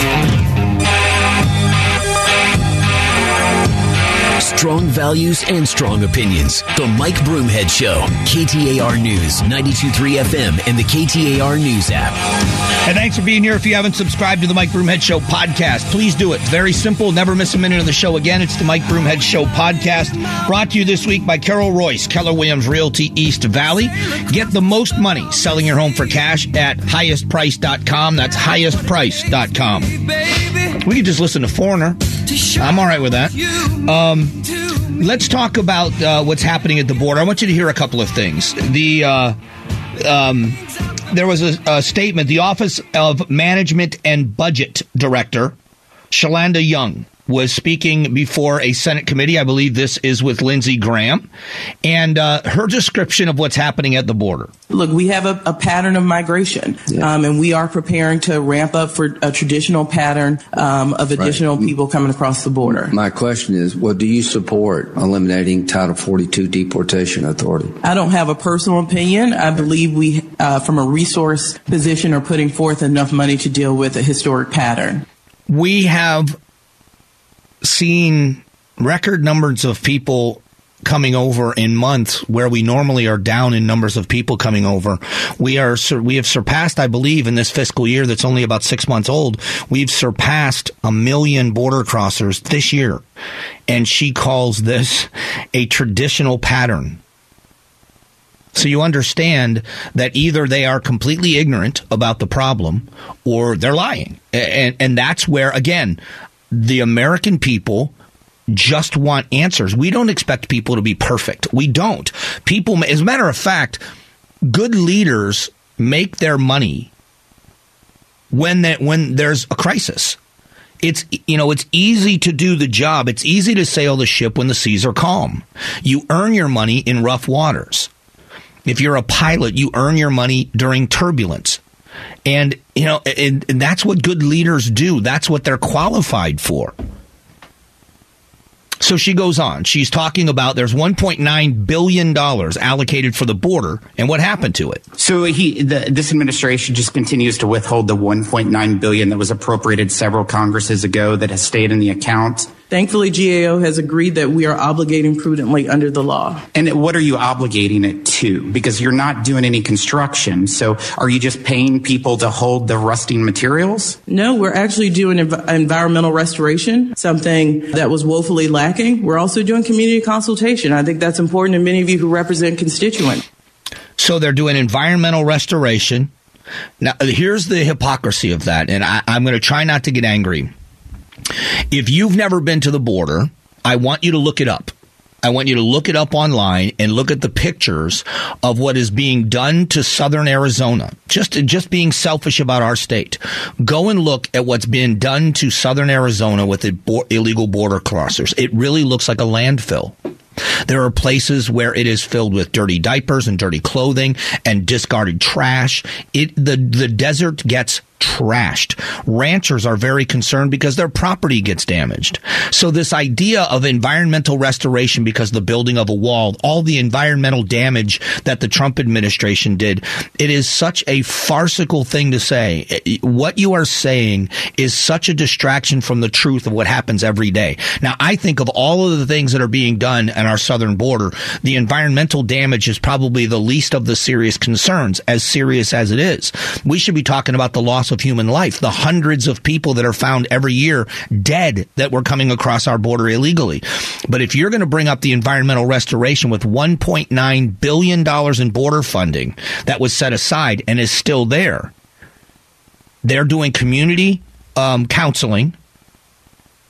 Yeah. Strong values and strong opinions. The Mike Broomhead Show. KTAR News, 92.3 FM, and the KTAR News app. And thanks for being here. If you haven't subscribed to the Mike Broomhead Show podcast, please do it. It's very simple. Never miss a minute of the show again. It's the Mike Broomhead Show podcast, brought to you this week by Carol Royse, Keller Williams Realty East Valley. Get the most money selling your home for cash at highestprice.com. That's highestprice.com. We could just listen to Foreigner. I'm all right with that. Um, let's talk about uh, what's happening at the border. I want you to hear a couple of things. The uh, um, there was a, a, statement. The Office of Management and Budget Director, Shalanda Young, was speaking before a Senate committee. I believe this is with Lindsey Graham, and uh, her description of what's happening at the border. Look, we have a, a pattern of migration, yeah. um, and we are preparing to ramp up for a traditional pattern um, of additional right. people coming across the border. My question is, well, do you support eliminating Title 42 deportation authority? I don't have a personal opinion. I believe we, uh, from a resource position, are putting forth enough money to deal with a historic pattern. We have seen record numbers of people coming over in months where we normally are down in numbers of people coming over. We are we have surpassed, I believe, in this fiscal year that's only about six months old. We've surpassed a million border crossers this year, and she calls this a traditional pattern. So you understand that either they are completely ignorant about the problem or they're lying. And, and that's where, again, the American people just want answers. We don't expect people to be perfect. We don't. People, as a matter of fact, good leaders make their money when that when there's a crisis. It's you know it's easy to do the job. It's easy to sail the ship when the seas are calm. You earn your money in rough waters. If you're a pilot, you earn your money during turbulence. And, you know, and, and that's what good leaders do. That's what they're qualified for. So she goes on. She's talking about there's 1.9 billion dollars allocated for the border, and what happened to it? So he, the, this administration just continues to withhold the 1.9 billion that was appropriated several Congresses ago that has stayed in the account. Thankfully, GAO has agreed that we are obligating prudently under the law. And what are you obligating it to? Because you're not doing any construction. So are you just paying people to hold the rusting materials? No, we're actually doing env- environmental restoration, something that was woefully lacking. We're also doing community consultation. I think that's important to many of you who represent constituents. So they're doing environmental restoration. Now, here's the hypocrisy of that, and I, I'm going to try not to get angry. If you've never been to the border, I want you to look it up. I want you to look it up online and look at the pictures of what is being done to southern Arizona. Just, just being selfish about our state. Go and look at what's been done to southern Arizona with illegal border crossers. It really looks like a landfill. There are places where it is filled with dirty diapers and dirty clothing and discarded trash. It, the, the desert gets trashed. Ranchers are very concerned because their property gets damaged. So this idea of environmental restoration because the building of a wall, all the environmental damage that the Trump administration did, it is such a farcical thing to say. What you are saying is such a distraction from the truth of what happens every day. Now, I think of all of the things that are being done at our southern border, the environmental damage is probably the least of the serious concerns, as serious as it is. We should be talking about the loss of human life, the hundreds of people that are found every year dead that were coming across our border illegally. But if you're going to bring up the environmental restoration with $1.9 billion in border funding that was set aside and is still there, they're doing community um, counseling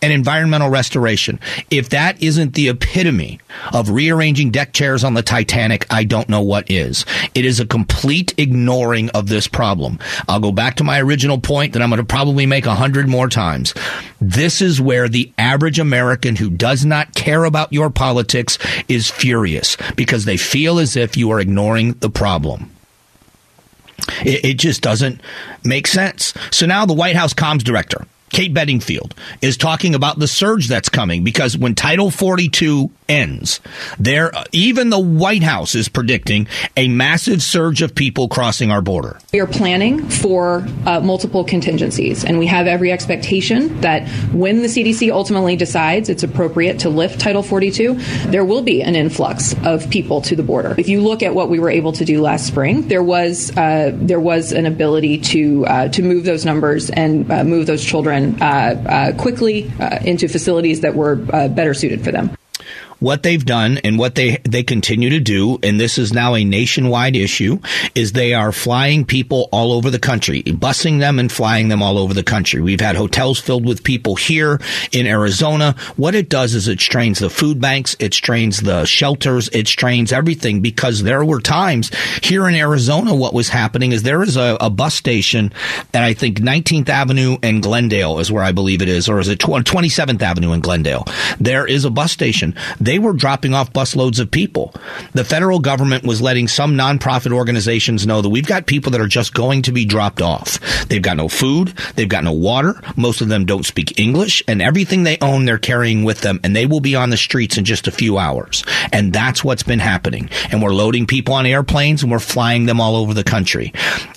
and environmental restoration. If that isn't the epitome of rearranging deck chairs on the Titanic, I don't know what is. It is a complete ignoring of this problem. I'll go back to my original point that I'm going to probably make a hundred more times. This is where the average American who does not care about your politics is furious because they feel as if you are ignoring the problem. It, it just doesn't make sense. So now the White House comms director Kate Bedingfield is talking about the surge that's coming because when Title 42 ends. There, even the White House is predicting a massive surge of people crossing our border. We are planning for uh, multiple contingencies, and we have every expectation that when the CDC ultimately decides it's appropriate to lift Title 42, there will be an influx of people to the border. If you look at what we were able to do last spring, there was uh, there was an ability to uh, to move those numbers and uh, move those children uh, uh, quickly into facilities that were better suited for them what they've done and what they they continue to do, and this is now a nationwide issue, is they are flying people all over the country, busing them and flying them all over the country. We've had hotels filled with people here in Arizona. What it does is it strains the food banks, it strains the shelters, it strains everything because there were times here in Arizona what was happening is there is a, a bus station at I think 19th Avenue and Glendale is where I believe it is, or is it 27th Avenue in Glendale? There is a bus station were dropping off busloads of people. The federal government was letting some nonprofit organizations know that we've got people that are just going to be dropped off. They've got no food, they've got no water, most of them don't speak English, and everything they own they're carrying with them, and they will be on the streets in just a few hours. And that's what's been happening. And we're loading people on airplanes and we're flying them all over the country.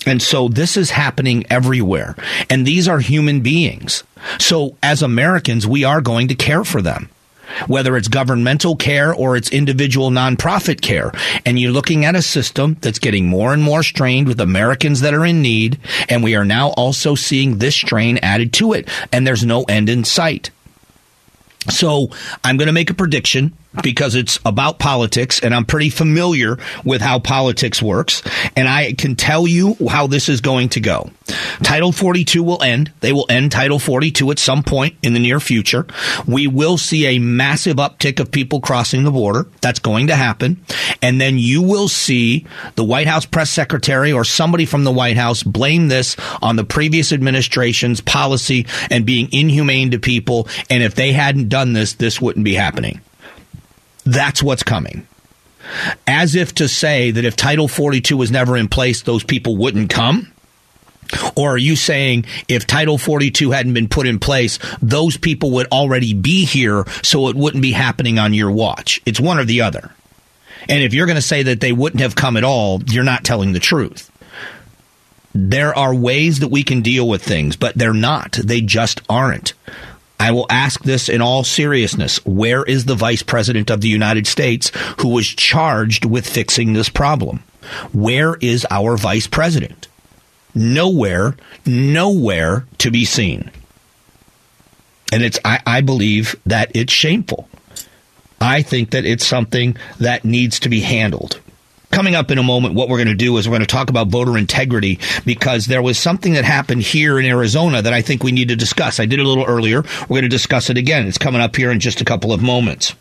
And so this is happening everywhere. And these are human beings. So as Americans, we are going to care for them whether it's governmental care or it's individual nonprofit care. And you're looking at a system that's getting more and more strained with Americans that are in need. And we are now also seeing this strain added to it. And there's no end in sight. So I'm going to make a prediction because it's about politics and I'm pretty familiar with how politics works and I can tell you how this is going to go. Title 42 will end. They will end Title 42 at some point in the near future. We will see a massive uptick of people crossing the border. That's going to happen. And then you will see the White House press secretary or somebody from the White House blame this on the previous administration's policy and being inhumane to people. And if they hadn't done this, this wouldn't be happening. That's what's coming. As if to say that if Title 42 was never in place, those people wouldn't come. Or are you saying if Title 42 hadn't been put in place, those people would already be here, so it wouldn't be happening on your watch? It's one or the other. And if you're going to say that they wouldn't have come at all, you're not telling the truth. There are ways that we can deal with things, but they're not. They just aren't. I will ask this in all seriousness. Where is the Vice President of the United States who was charged with fixing this problem? Where is our Vice President? Nowhere, nowhere to be seen. And it's, I, I believe that it's shameful. I think that it's something that needs to be handled. Coming up in a moment, what we're going to do is we're going to talk about voter integrity because there was something that happened here in Arizona that I think we need to discuss. I did a little earlier. We're going to discuss it again. It's coming up here in just a couple of moments.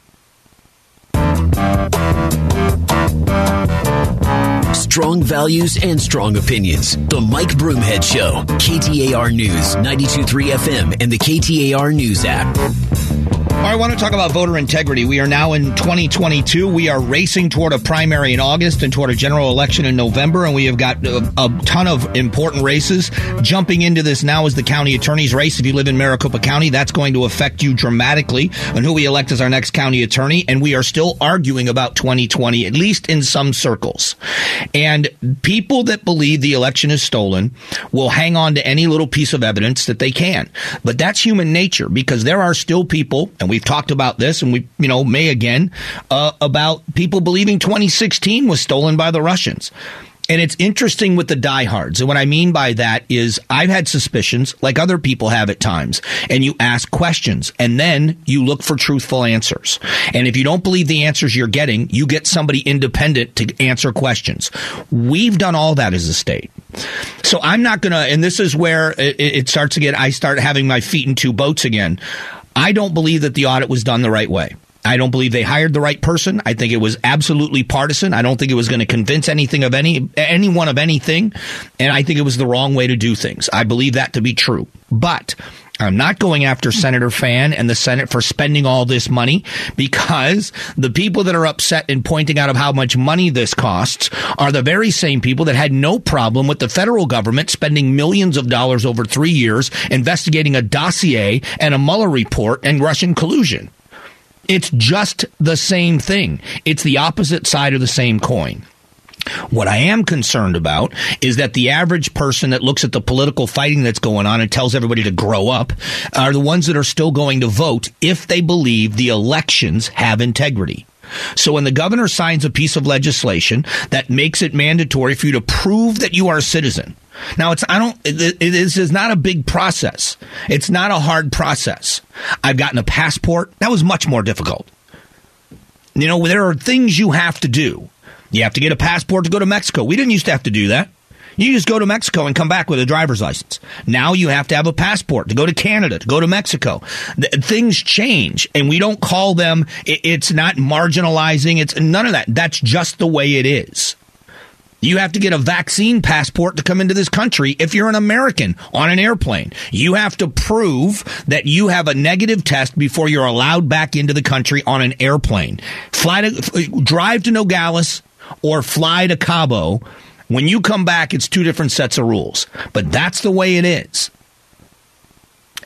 Strong values and strong opinions. The Mike Broomhead Show. KTAR News, 923 FM, and the KTAR News app. I want to talk about voter integrity. We are now in 2022. We are racing toward a primary in August and toward a general election in November, and we have got a, a, ton of important races. Jumping into this now is the county attorney's race. If you live in Maricopa County, that's going to affect you dramatically on who we elect as our next county attorney. And we are still arguing about 2020, at least in some circles. And people that believe the election is stolen will hang on to any little piece of evidence that they can. But that's human nature because there are still people, and we've talked about this, and we, you know, may again, uh, about people believing 2016 was stolen by the Russians. And it's interesting with the diehards. And what I mean by that is I've had suspicions, like other people have at times, and you ask questions and then you look for truthful answers. And if you don't believe the answers you're getting, you get somebody independent to answer questions. We've done all that as a state. So I'm not going to, and this is where it, it starts get, I start having my feet in two boats again. I don't believe that the audit was done the right way. I don't believe they hired the right person. I think it was absolutely partisan. I don't think it was going to convince anything of any anyone of anything, and I think it was the wrong way to do things. I believe that to be true. But I'm not going after Senator Fann and the Senate for spending all this money because the people that are upset and pointing out of how much money this costs are the very same people that had no problem with the federal government spending millions of dollars over three years investigating a dossier and a Mueller report and Russian collusion. It's just the same thing. It's the opposite side of the same coin. What I am concerned about is that the average person that looks at the political fighting that's going on and tells everybody to grow up are the ones that are still going to vote if they believe the elections have integrity. So when the governor signs a piece of legislation that makes it mandatory for you to prove that you are a citizen, now it's I don't it, is not a big process. It's not a hard process. I've gotten a passport. That was much more difficult. You know, there are things you have to do. You have to get a passport to go to Mexico. We didn't used to have to do that. You just go to Mexico and come back with a driver's license. Now you have to have a passport to go to Canada, to go to Mexico. things change and we don't call them, it's not marginalizing. It's none of that. That's just the way it is. You have to get a vaccine passport to come into this country if you're an American on an airplane. You have to prove that you have a negative test before you're allowed back into the country on an airplane. Fly to, drive to Nogales or fly to Cabo. When you come back, it's two different sets of rules. But that's the way it is.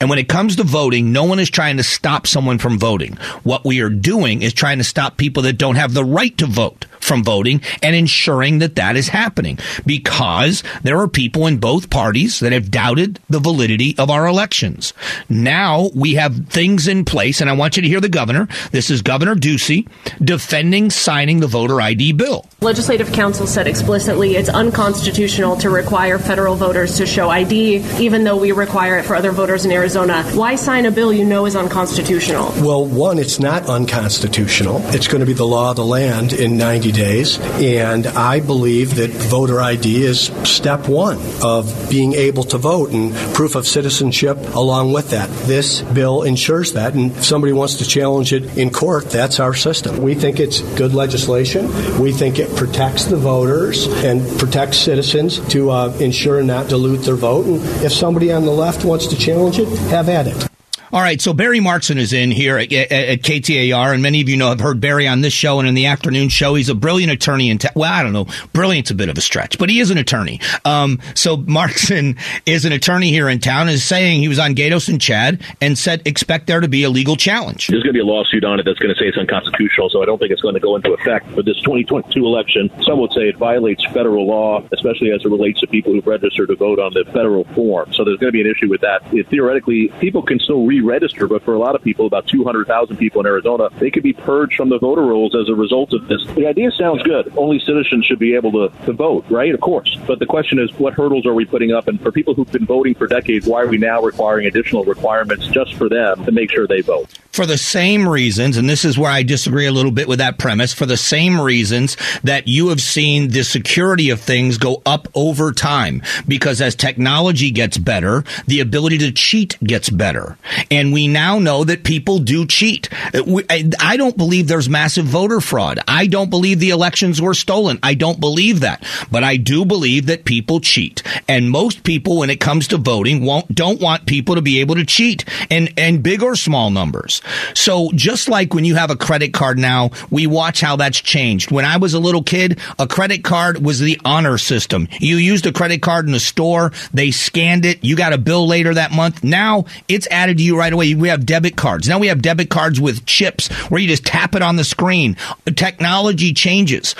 And when it comes to voting, no one is trying to stop someone from voting. What we are doing is trying to stop people that don't have the right to vote from voting and ensuring that that is happening because there are people in both parties that have doubted the validity of our elections. Now we have things in place, and I want you to hear the governor. This is Governor Ducey defending signing the voter ID bill. Legislative Council said explicitly it's unconstitutional to require federal voters to show ID, even though we require it for other voters in Arizona. Why sign a bill you know is unconstitutional? Well, one, it's not unconstitutional. It's going to be the law of the land in 90 days. And I believe that voter ID is step one of being able to vote and proof of citizenship along with that. This bill ensures that. And if somebody wants to challenge it in court, that's our system. We think it's good legislation. We think it protects the voters and protects citizens to uh, ensure and not dilute their vote. And if somebody on the left wants to challenge it, have at it. All right, so Barry Markson is in here at, at, at, KTAR, and many of you know have heard Barry on this show and in the afternoon show. He's a brilliant attorney. In town. well, I don't know, brilliant's a bit of a stretch, but he is an attorney. Um, so Markson is an attorney here in town. Is saying he was on Gaydos and Chad and said expect there to be a legal challenge. There's going to be a lawsuit on it that's going to say it's unconstitutional. So I don't think it's going to go into effect for this 2022 election. Some would say it violates federal law, especially as it relates to people who've registered to vote on the federal form. So there's going to be an issue with that. It, theoretically, people can still read re-register, but for a lot of people, about 200,000 people in Arizona, they could be purged from the voter rolls as a result of this. The idea sounds good. Only citizens should be able to, to vote, right? Of course. But the question is, what hurdles are we putting up? And for people who've been voting for decades, why are we now requiring additional requirements just for them to make sure they vote? For the same reasons, and this is where I disagree a little bit with that premise, for the same reasons that you have seen the security of things go up over time. Because as technology gets better, the ability to cheat gets better. And we now know that people do cheat. I don't believe there's massive voter fraud. I don't believe the elections were stolen. I don't believe that. But I do believe that people cheat. And most people, when it comes to voting, won't, don't want people to be able to cheat and, and big or small numbers. So just like when you have a credit card now, we watch how that's changed. When I was a little kid, a credit card was the honor system. You used a credit card in the store, they scanned it, you got a bill later that month. Now it's added to you right away. We have debit cards. Now we have debit cards with chips where you just tap it on the screen. Technology changes.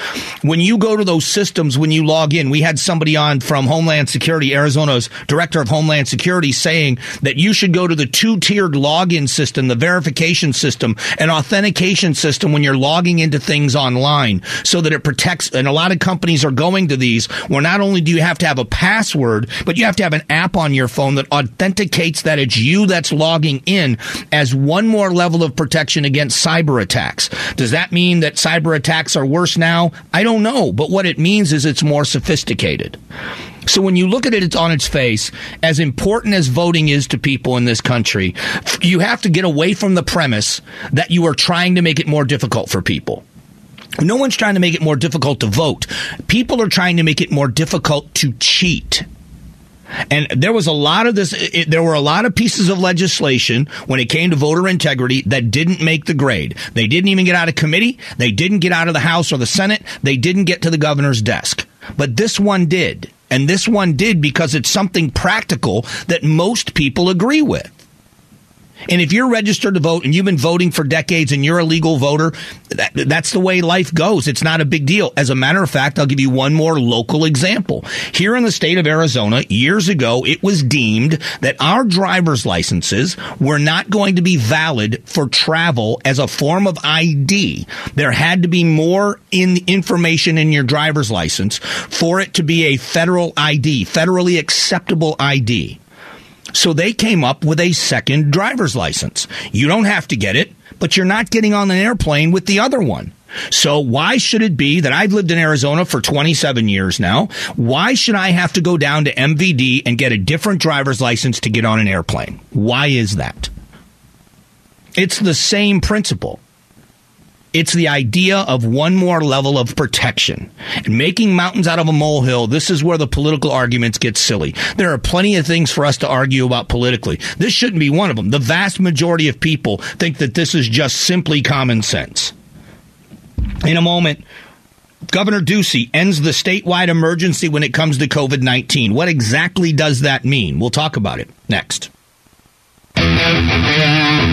When you go to those systems, when you log in, we had somebody on from Homeland Security, Arizona's director of Homeland Security saying that you should go to the two tiered login system, the verification system, an authentication system when you're logging into things online so that it protects. And a lot of companies are going to these where not only do you have to have a password, but you have to have an app on your phone that authenticates that it's you that's logging in as one more level of protection against cyber attacks. Does that mean that cyber attacks are worse now? I don't know, but what it means is it's more sophisticated. So when you look at it, it's on its face. As important as voting is to people in this country, you have to get away from the premise that you are trying to make it more difficult for people. No one's trying to make it more difficult to vote. People are trying to make it more difficult to cheat. And there was a lot of this, it, there were a lot of pieces of legislation when it came to voter integrity that didn't make the grade. They didn't even get out of committee. They didn't get out of the House or the Senate. They didn't get to the governor's desk. But this one did. And this one did because it's something practical that most people agree with. And if you're registered to vote and you've been voting for decades and you're a legal voter, that, that's the way life goes. It's not a big deal. As a matter of fact, I'll give you one more local example. Here in the state of Arizona, years ago, it was deemed that our driver's licenses were not going to be valid for travel as a form of ID. There had to be more in information in your driver's license for it to be a federal ID, federally acceptable ID. So they came up with a second driver's license. You don't have to get it, but you're not getting on an airplane with the other one. So why should it be that I've lived in Arizona for 27 years now? Why should I have to go down to MVD and get a different driver's license to get on an airplane? Why is that? It's the same principle. It's the idea of one more level of protection. And making mountains out of a molehill, this is where the political arguments get silly. There are plenty of things for us to argue about politically. This shouldn't be one of them. The vast majority of people think that this is just simply common sense. In a moment, Governor Ducey ends the statewide emergency when it comes to COVID 19. What exactly does that mean? We'll talk about it next.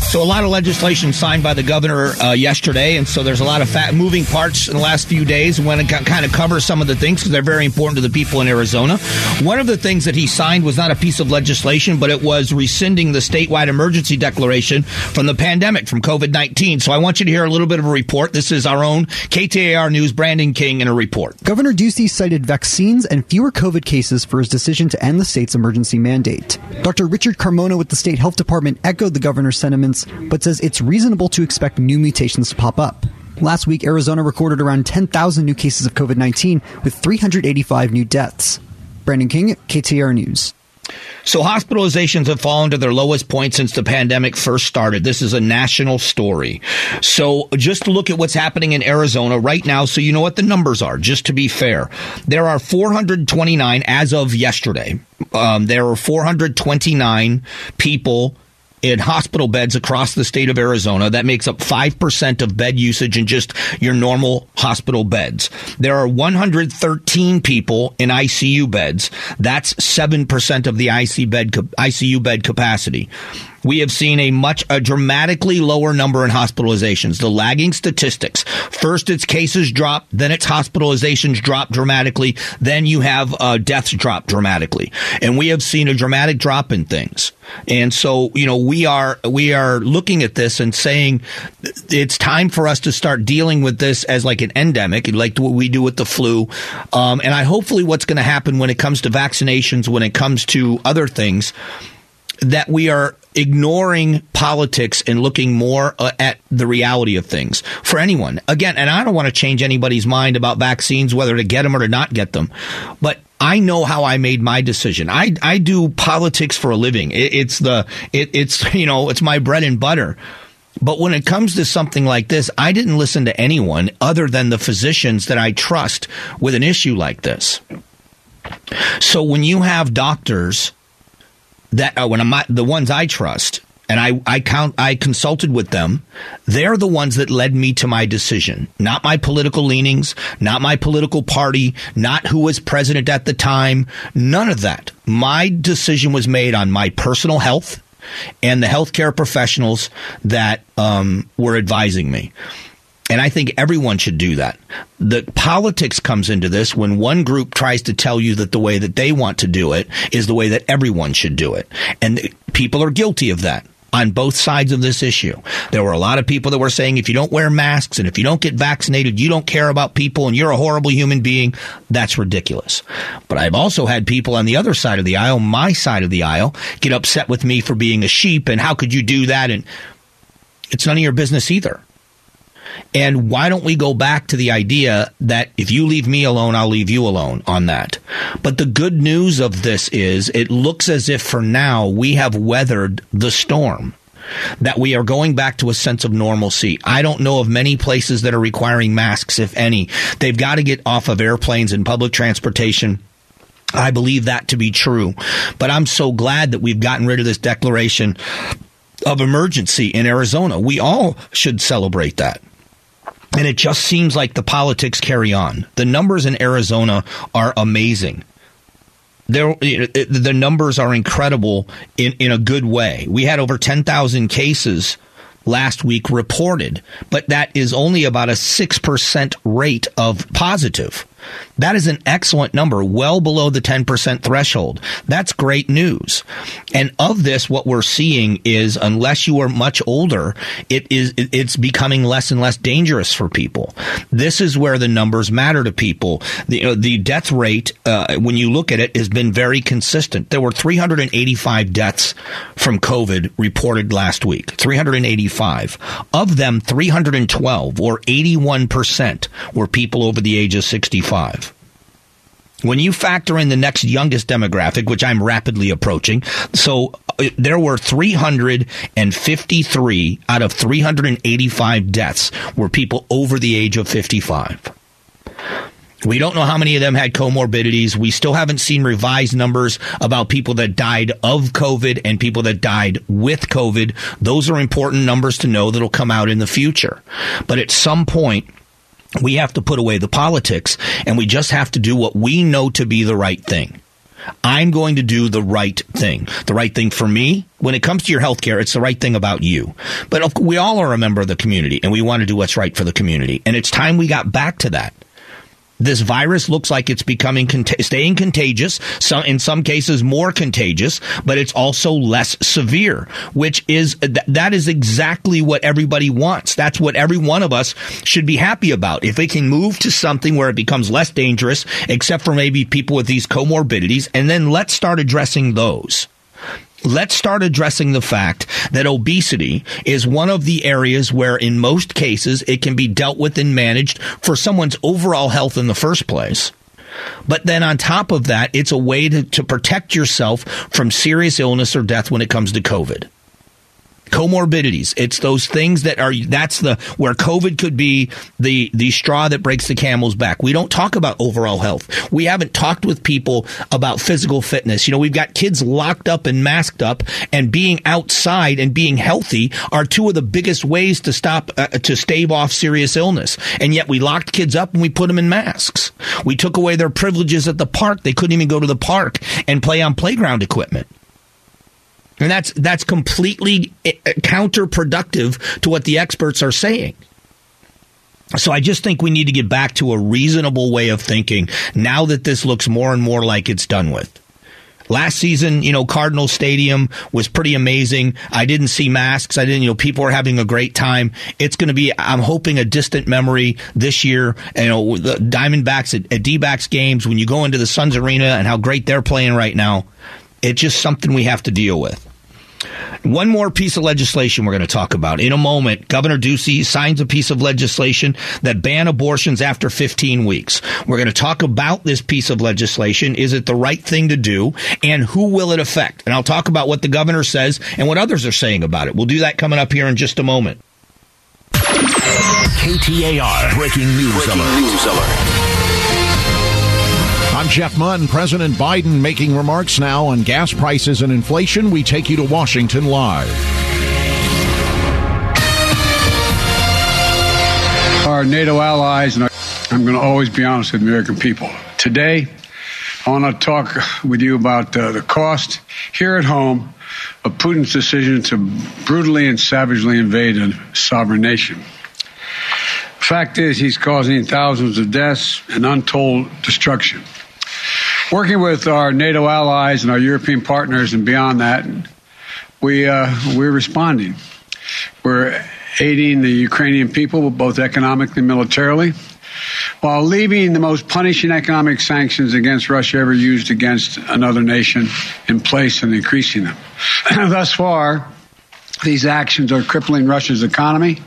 So, a lot of legislation signed by the governor uh, yesterday, and so there's a lot of fat moving parts in the last few days. When it kind of covers some of the things because they're very important to the people in Arizona. One of the things that he signed was not a piece of legislation, but it was rescinding the statewide emergency declaration from the pandemic from COVID 19. So, I want you to hear a little bit of a report. This is our own KTAR News, Brandon King, in a report. Governor Ducey cited vaccines and fewer COVID cases for his decision to end the state's emergency mandate. Dr. Richard Carmona with the state health department echoed the governor's but says it's reasonable to expect new mutations to pop up. Last week, Arizona recorded around 10,000 new cases of COVID 19 with 385 new deaths. Brandon King, KTR News. So hospitalizations have fallen to their lowest point since the pandemic first started. This is a national story. So just look at what's happening in Arizona right now so you know what the numbers are, just to be fair. There are 429 as of yesterday. Um, there are 429 people in hospital beds across the state of Arizona. That makes up 5% of bed usage in just your normal hospital beds. There are 113 people in ICU beds. That's 7% of the ICU bed, ICU bed capacity we have seen a much a dramatically lower number in hospitalizations. The lagging statistics. First, its cases drop, then its hospitalizations drop dramatically, then you have uh, deaths drop dramatically, and we have seen a dramatic drop in things. And so, you know, we are we are looking at this and saying it's time for us to start dealing with this as like an endemic, like what we do with the flu. Um, and I hopefully what's going to happen when it comes to vaccinations, when it comes to other things, that we are ignoring politics and looking more uh, at the reality of things for anyone. Again, and I don't want to change anybody's mind about vaccines, whether to get them or to not get them, but I know how I made my decision. I, I do politics for a living. It, it's the, it, it's, you know, it's my bread and butter. But when it comes to something like this, I didn't listen to anyone other than the physicians that I trust with an issue like this. So when you have doctors that uh, when I'm the ones I trust and I, I count I consulted with them, they're the ones that led me to my decision. Not my political leanings, not my political party, not who was president at the time, none of that. My decision was made on my personal health and the healthcare professionals that um, were advising me. And I think everyone should do that. The politics comes into this when one group tries to tell you that the way that they want to do it is the way that everyone should do it. And people are guilty of that on both sides of this issue. There were a lot of people that were saying if you don't wear masks and if you don't get vaccinated, you don't care about people and you're a horrible human being. That's ridiculous. But I've also had people on the other side of the aisle, my side of the aisle, get upset with me for being a sheep and how could you do that? And it's none of your business either. And why don't we go back to the idea that if you leave me alone, I'll leave you alone on that? But the good news of this is it looks as if for now we have weathered the storm that we are going back to a sense of normalcy. I don't know of many places that are requiring masks, if any. They've got to get off of airplanes and public transportation. I believe that to be true. But I'm so glad that we've gotten rid of this declaration of emergency in Arizona. We all should celebrate that. And it just seems like the politics carry on. The numbers in Arizona are amazing. There, the numbers are incredible in, in a good way. We had over 10,000 cases last week reported, but that is only about a 6% rate of positive. That is an excellent number, well below the 10% threshold. That's great news. And of this, what we're seeing is unless you are much older, it is, it's becoming less and less dangerous for people. This is where the numbers matter to people. The, you know, the death rate, uh, when you look at it, has been very consistent. There were 385 deaths from COVID reported last week. 385. Of them, 312 or 81% were people over the age of 65. When you factor in the next youngest demographic, which I'm rapidly approaching, so uh, there were 353 out of 385 deaths were people over the age of 55. We don't know how many of them had comorbidities. We still haven't seen revised numbers about people that died of COVID and people that died with COVID. Those are important numbers to know that'll come out in the future. But at some point, we have to put away the politics and we just have to do what we know to be the right thing. I'm going to do the right thing. The right thing for me. When it comes to your health care, it's the right thing about you. But we all are a member of the community and we want to do what's right for the community. And it's time we got back to that. This virus looks like it's becoming staying contagious. In some cases more contagious, but it's also less severe, which is th- that is exactly what everybody wants. That's what every one of us should be happy about. If it can move to something where it becomes less dangerous, except for maybe people with these comorbidities, and then let's start addressing those. Let's start addressing the fact that obesity is one of the areas where, in most cases, it can be dealt with and managed for someone's overall health in the first place. But then on top of that, it's a way to, to protect yourself from serious illness or death when it comes to COVID comorbidities. It's those things that are that's the where covid could be the the straw that breaks the camel's back. We don't talk about overall health. We haven't talked with people about physical fitness. You know we've got kids locked up and masked up and being outside and being healthy are two of the biggest ways to stop uh, to stave off serious illness. And yet we locked kids up and we put them in masks. We took away their privileges at the park. They couldn't even go to the park and play on playground equipment and that's that's completely eh, eh, counterproductive to what the experts are saying. So I just think we need to get back to a reasonable way of thinking now that this looks more and more like it's done with. Last season, you know, Cardinal Stadium was pretty amazing. I didn't see masks. I didn't, you know, people are having a great time. It's going to be, I'm hoping, a distant memory this year. You know, the Diamondbacks at, at D-backs games, when you go into the Suns Arena and how great they're playing right now, it's just something we have to deal with. One more piece of legislation we're going to talk about. In a moment, Governor Ducey signs a piece of legislation that ban abortions after 15 weeks. We're going to talk about this piece of legislation. Is it the right thing to do? And who will it affect? And I'll talk about what the governor says and what others are saying about it. We'll do that coming up here in just a moment. KTAR breaking news breaking alert. News alert. I'm Jeff Munn. President Biden making remarks now on gas prices and inflation. We take you to Washington live. Our NATO allies, and I'm going to always be honest with American people. Today, I want to talk with you about uh, the cost here at home of Putin's decision to brutally and savagely invade a sovereign nation. Fact is, he's causing thousands of deaths and untold destruction. Working with our NATO allies and our European partners and beyond that, we, uh, we're responding. We're aiding the Ukrainian people, both economically and militarily, while leaving the most punishing economic sanctions against Russia ever used against another nation in place and increasing them. Thus far, these actions are crippling Russia's economy,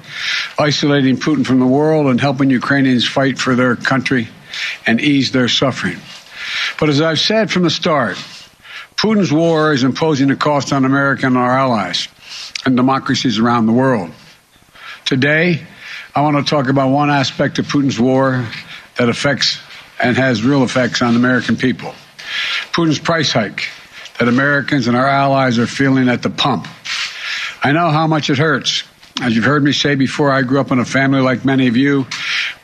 isolating Putin from the world, and helping Ukrainians fight for their country and ease their suffering. But as I've said from the start, Putin's war is imposing a cost on America and our allies and democracies around the world. Today, I want to talk about one aspect of Putin's war that affects and has real effects on American people. Putin's price hike that Americans and our allies are feeling at the pump. I know how much it hurts As you've heard me say before, I grew up in a family like many of you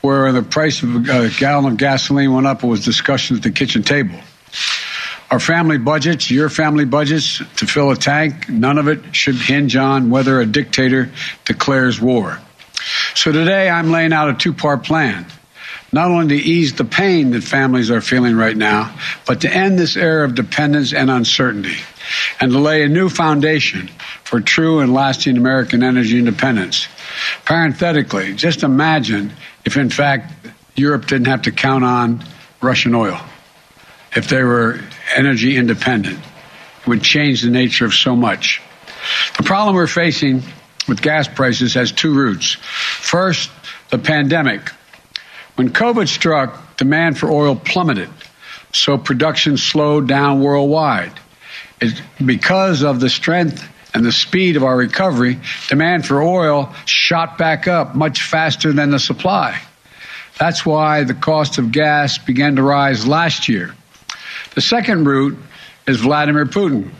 where the price of uh, a gallon of gasoline went up. Was discussion at the kitchen table. Our family budgets, your family budgets to fill a tank, none of it should hinge on whether a dictator declares war. So today I'm laying out a two part plan. Not only to ease the pain that families are feeling right now, but to end this era of dependence and uncertainty and to lay a new foundation for true and lasting American energy independence. Parenthetically, just imagine if in fact Europe didn't have to count on Russian oil. If they were energy independent, it would change the nature of so much. The problem we're facing with gas prices has two roots. First, the pandemic. When COVID struck, demand for oil plummeted, so production slowed down worldwide. It, because of the strength and the speed of our recovery, demand for oil shot back up much faster than the supply. That's why the cost of gas began to rise last year. The second root is Vladimir Putin.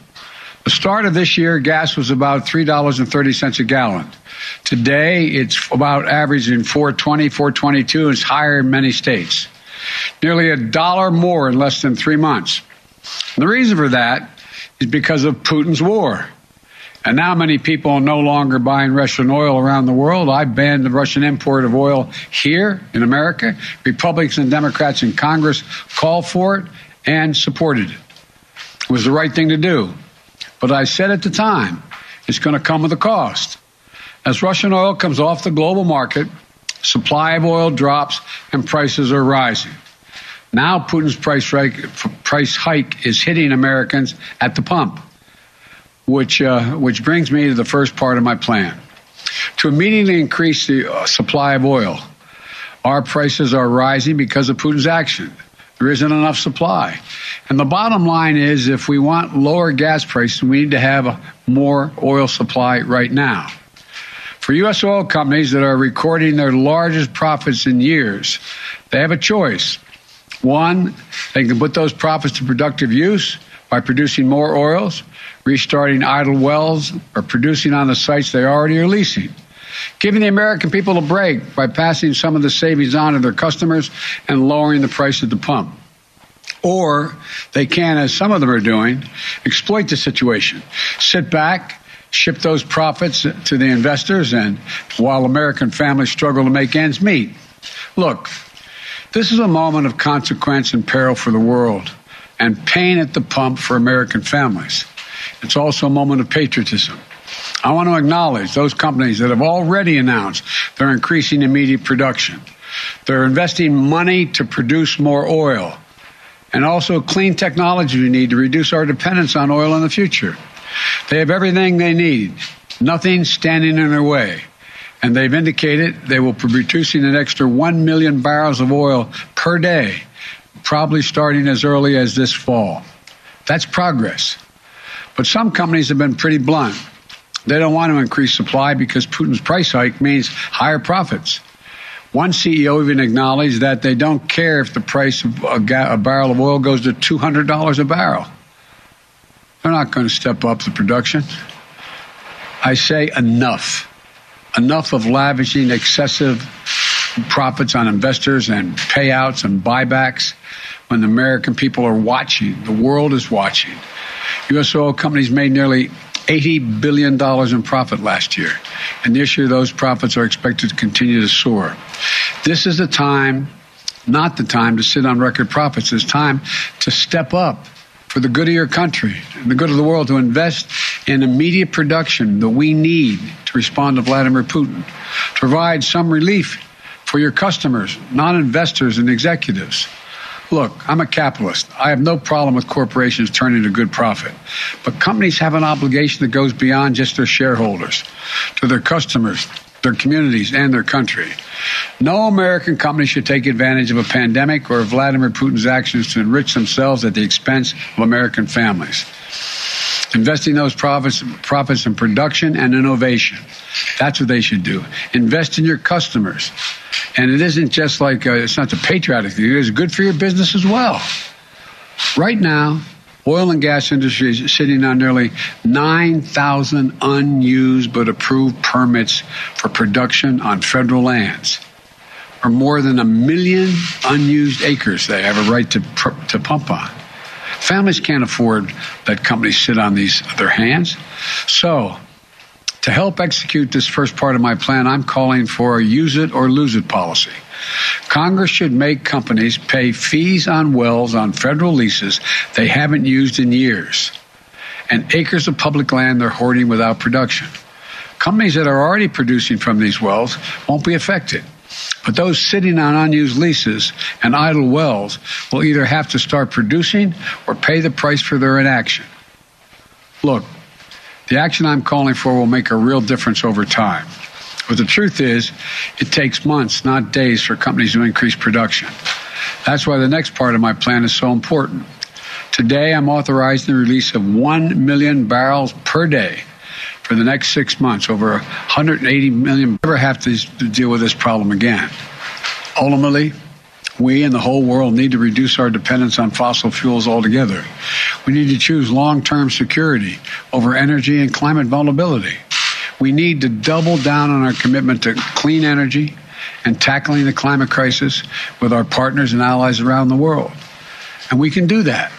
The start of this year, gas was about $3.30 a gallon. Today, it's about averaging 420, 422. It's higher in many states. Nearly a dollar more in less than three months. And the reason for that is because of Putin's war. And now many people are no longer buying Russian oil around the world. I banned the Russian import of oil here in America. Republicans and Democrats in Congress called for it and supported it. It was the right thing to do. But I said at the time, it's going to come with a cost. As Russian oil comes off the global market, supply of oil drops and prices are rising. Now Putin's price price hike is hitting Americans at the pump, which, uh, which brings me to the first part of my plan. To immediately increase the uh, supply of oil, our prices are rising because of Putin's action. There isn't enough supply. And the bottom line is if we want lower gas prices, we need to have more oil supply right now. For U.S. oil companies that are recording their largest profits in years, they have a choice. One, they can put those profits to productive use by producing more oils, restarting idle wells, or producing on the sites they already are leasing giving the American people a break by passing some of the savings on to their customers and lowering the price at the pump. Or they can, as some of them are doing, exploit the situation, sit back, ship those profits to the investors, and while American families struggle to make ends meet. Look, this is a moment of consequence and peril for the world and pain at the pump for American families. It's also a moment of patriotism. I want to acknowledge those companies that have already announced they're increasing immediate production. They're investing money to produce more oil and also clean technology we need to reduce our dependence on oil in the future. They have everything they need, nothing standing in their way. And they've indicated they will be producing an extra 1 million barrels of oil per day, probably starting as early as this fall. That's progress. But some companies have been pretty blunt. They don't want to increase supply because Putin's price hike means higher profits. One CEO even acknowledged that they don't care if the price of a, ga- a barrel of oil goes to $200 a barrel. They're not going to step up the production. I say enough. Enough of lavishing excessive profits on investors and payouts and buybacks when the American people are watching. The world is watching. U.S. oil companies made nearly $80 billion in profit last year. And this year, those profits are expected to continue to soar. This is the time, not the time to sit on record profits. It's time to step up for the good of your country and the good of the world to invest in immediate production that we need to respond to Vladimir Putin, to provide some relief for your customers, non investors, and executives. Look, I'm a capitalist. I have no problem with corporations turning a good profit. But companies have an obligation that goes beyond just their shareholders, to their customers, their communities, and their country. No American company should take advantage of a pandemic or Vladimir Putin's actions to enrich themselves at the expense of American families. Investing those profits, profits in production and innovation. That's what they should do. Invest in your customers. And it isn't just like, uh, it's not the patriotic thing, it is good for your business as well. Right now, Oil and gas industry is sitting on nearly 9,000 unused but approved permits for production on federal lands, or more than a million unused acres they have a right to, to pump on. Families can't afford that companies sit on these their hands. So, to help execute this first part of my plan, I'm calling for a use it or lose it policy. Congress should make companies pay fees on wells on federal leases they haven't used in years and acres of public land they're hoarding without production. Companies that are already producing from these wells won't be affected. But those sitting on unused leases and idle wells will either have to start producing or pay the price for their inaction. Look, the action I'm calling for will make a real difference over time. But the truth is, it takes months, not days, for companies to increase production. That's why the next part of my plan is so important. Today, I'm authorizing the release of 1 million barrels per day for the next six months, over 180 million. Never have to deal with this problem again. Ultimately, we and the whole world need to reduce our dependence on fossil fuels altogether. We need to choose long term security over energy and climate vulnerability. We need to double down on our commitment to clean energy and tackling the climate crisis with our partners and allies around the world. And we can do that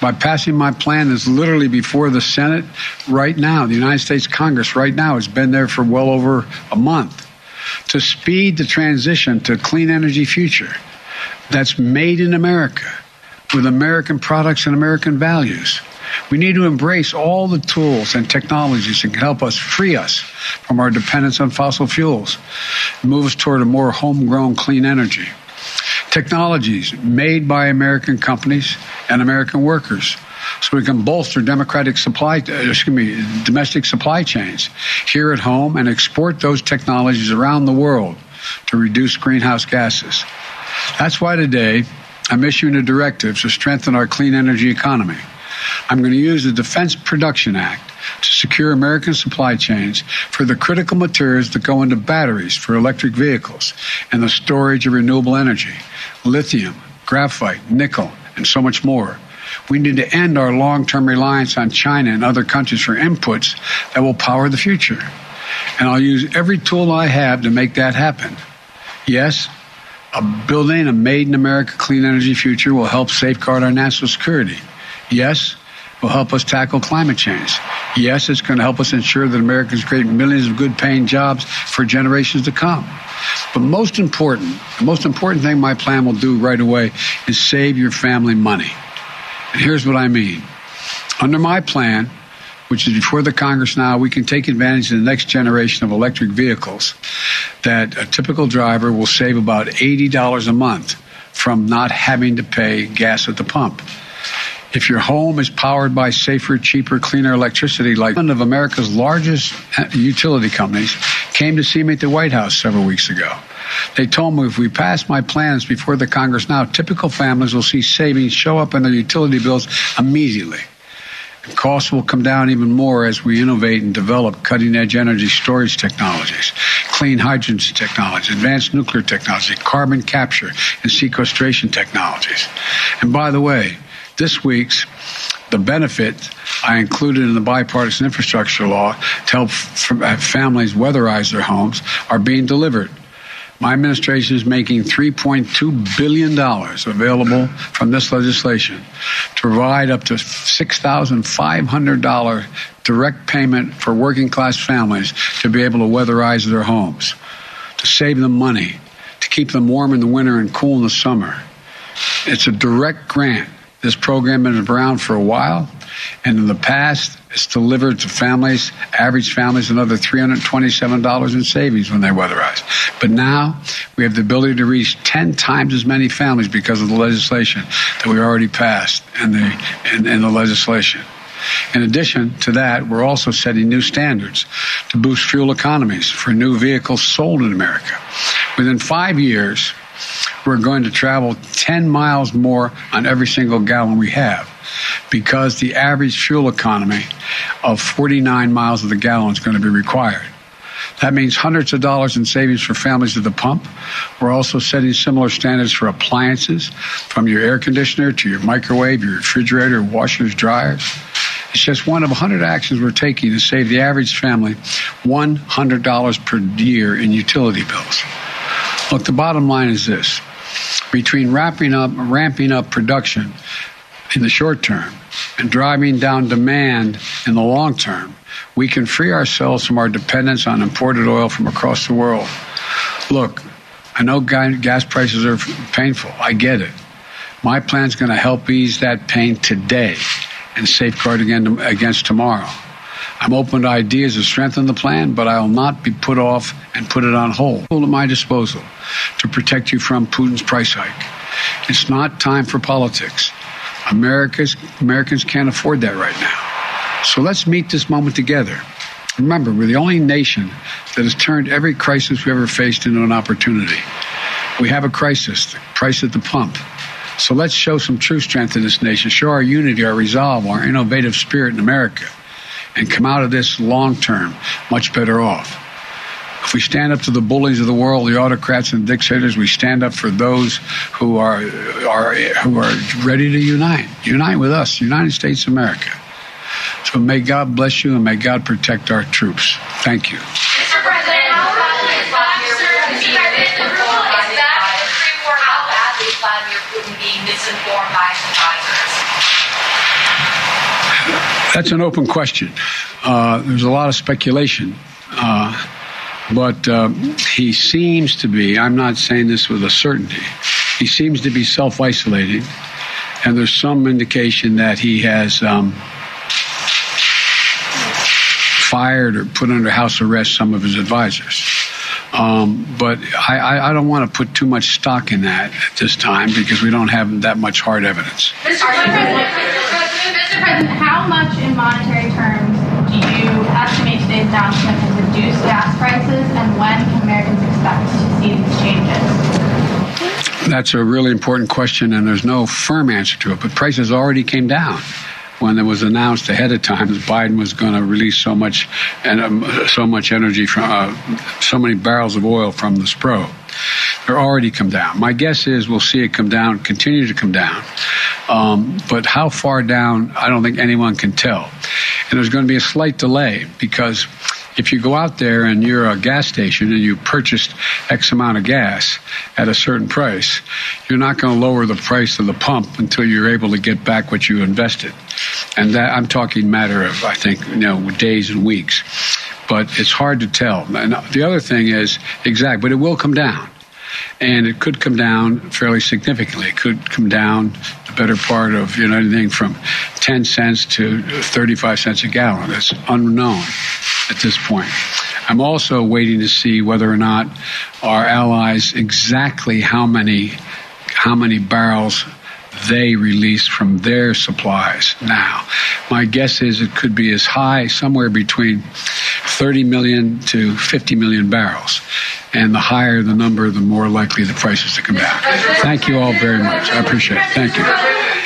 by passing my plan that's literally before the Senate right now. The United States Congress right now has been there for well over a month to speed the transition to clean energy future that's made in America with American products and American values. We need to embrace all the tools and technologies that can help us free us from our dependence on fossil fuels, and move us toward a more homegrown clean energy. Technologies made by American companies and American workers so we can bolster democratic supply, uh, excuse me, domestic supply chains here at home and export those technologies around the world to reduce greenhouse gases. That's why today I'm issuing a directive to strengthen our clean energy economy. I'm going to use the Defense Production Act to secure American supply chains for the critical materials that go into batteries for electric vehicles and the storage of renewable energy, lithium, graphite, nickel, and so much more. We need to end our long term reliance on China and other countries for inputs that will power the future. And I'll use every tool I have to make that happen. Yes, a building a made in America clean energy future will help safeguard our national security. Yes, will help us tackle climate change. Yes, it's going to help us ensure that Americans create millions of good paying jobs for generations to come. But most important, the most important thing my plan will do right away is save your family money. And here's what I mean. Under my plan, which is before the Congress now, we can take advantage of the next generation of electric vehicles that a typical driver will save about $80 a month from not having to pay gas at the pump. If your home is powered by safer, cheaper, cleaner electricity, like one of America's largest uh, utility companies came to see me at the White House several weeks ago. They told me if we pass my plans before the Congress now, typical families will see savings show up in their utility bills immediately. Costs will come down even more as we innovate and develop cutting edge energy storage technologies, clean hydrogen technology, advanced nuclear technology, carbon capture and sequestration technologies. And by the way, this week's the benefit I included in the bipartisan infrastructure law to help uh, families weatherize their homes are being delivered. My administration is making $3.2 billion available from this legislation to provide up to $6,500 direct payment for working class families to be able to weatherize their homes, to save them money, to keep them warm in the winter and cool in the summer. It's a direct grant. This program has been around for a while, and in the past, it's delivered to families, average families, another $327 in savings when they weatherize. But now we have the ability to reach 10 times as many families because of the legislation that we already passed and the, and, the legislation. In addition to that, we're also setting new standards to boost fuel economies for new vehicles sold in America. Within five years, we're going to travel 10 miles more on every single gallon we have because the average fuel economy of 49 miles of the gallon is going to be required. That means hundreds of dollars in savings for families at the pump. We're also setting similar standards for appliances, from your air conditioner to your microwave, your refrigerator, washers, dryers. It's just one of 100 actions we're taking to save the average family $100 per year in utility bills. Look, the bottom line is this. Between wrapping up, ramping up production in the short term and driving down demand in the long term, we can free ourselves from our dependence on imported oil from across the world. Look, I know gas prices are painful. I get it. My plan's going to help ease that pain today and safeguard against tomorrow. I'm open to ideas to strengthen the plan, but I will not be put off and put it on hold. At my disposal to protect you from Putin's price hike. It's not time for politics. America's, Americans can't afford that right now. So let's meet this moment together. Remember, we're the only nation that has turned every crisis we ever faced into an opportunity. We have a crisis, the price at the pump. So let's show some true strength in this nation, show our unity, our resolve, our innovative spirit in America, and come out of this long term much better off. If we stand up to the bullies of the world, the autocrats and dictators, we stand up for those who are, are, who are ready to unite. Unite with us, United States of America. So may God bless you and may God protect our troops. Thank you. Mr. President, how badly is Vladimir Putin being misinformed by his advisors? That's an open question. Uh, there's a lot of speculation. Uh, but uh, he seems to be, I'm not saying this with a certainty, he seems to be self isolating. And there's some indication that he has um, fired or put under house arrest some of his advisors. Um, but I, I, don't want to put too much stock in that at this time because we don't have that much hard evidence. Mr. President, Mr. President, how much monetary terms do you estimate today's announcement has reduced gas prices, and when can Americans expect to see these changes? That's a really important question, and there's no firm answer to it. But prices already came down when it was announced ahead of time that Biden was going to release so much and um, so much energy from uh, so many barrels of oil from the Spro. They're already come down. My guess is we'll see it come down, continue to come down. Um, but how far down, I don't think anyone can tell. And there's going to be a slight delay because if you go out there and you're a gas station and you purchased X amount of gas at a certain price, you're not going to lower the price of the pump until you're able to get back what you invested. And that I'm talking matter of, I think, you know, days and weeks. But it's hard to tell. And the other thing is exact, but it will come down. And it could come down fairly significantly. It could come down the better part of, you know, anything from 10 cents to 35 cents a gallon. It's unknown at this point. I'm also waiting to see whether or not our allies exactly how many how many barrels they release from their supplies now. My guess is it could be as high somewhere between 30 million to 50 million barrels. And the higher the number, the more likely the prices to come down. Thank you all very much. I appreciate it. Thank you.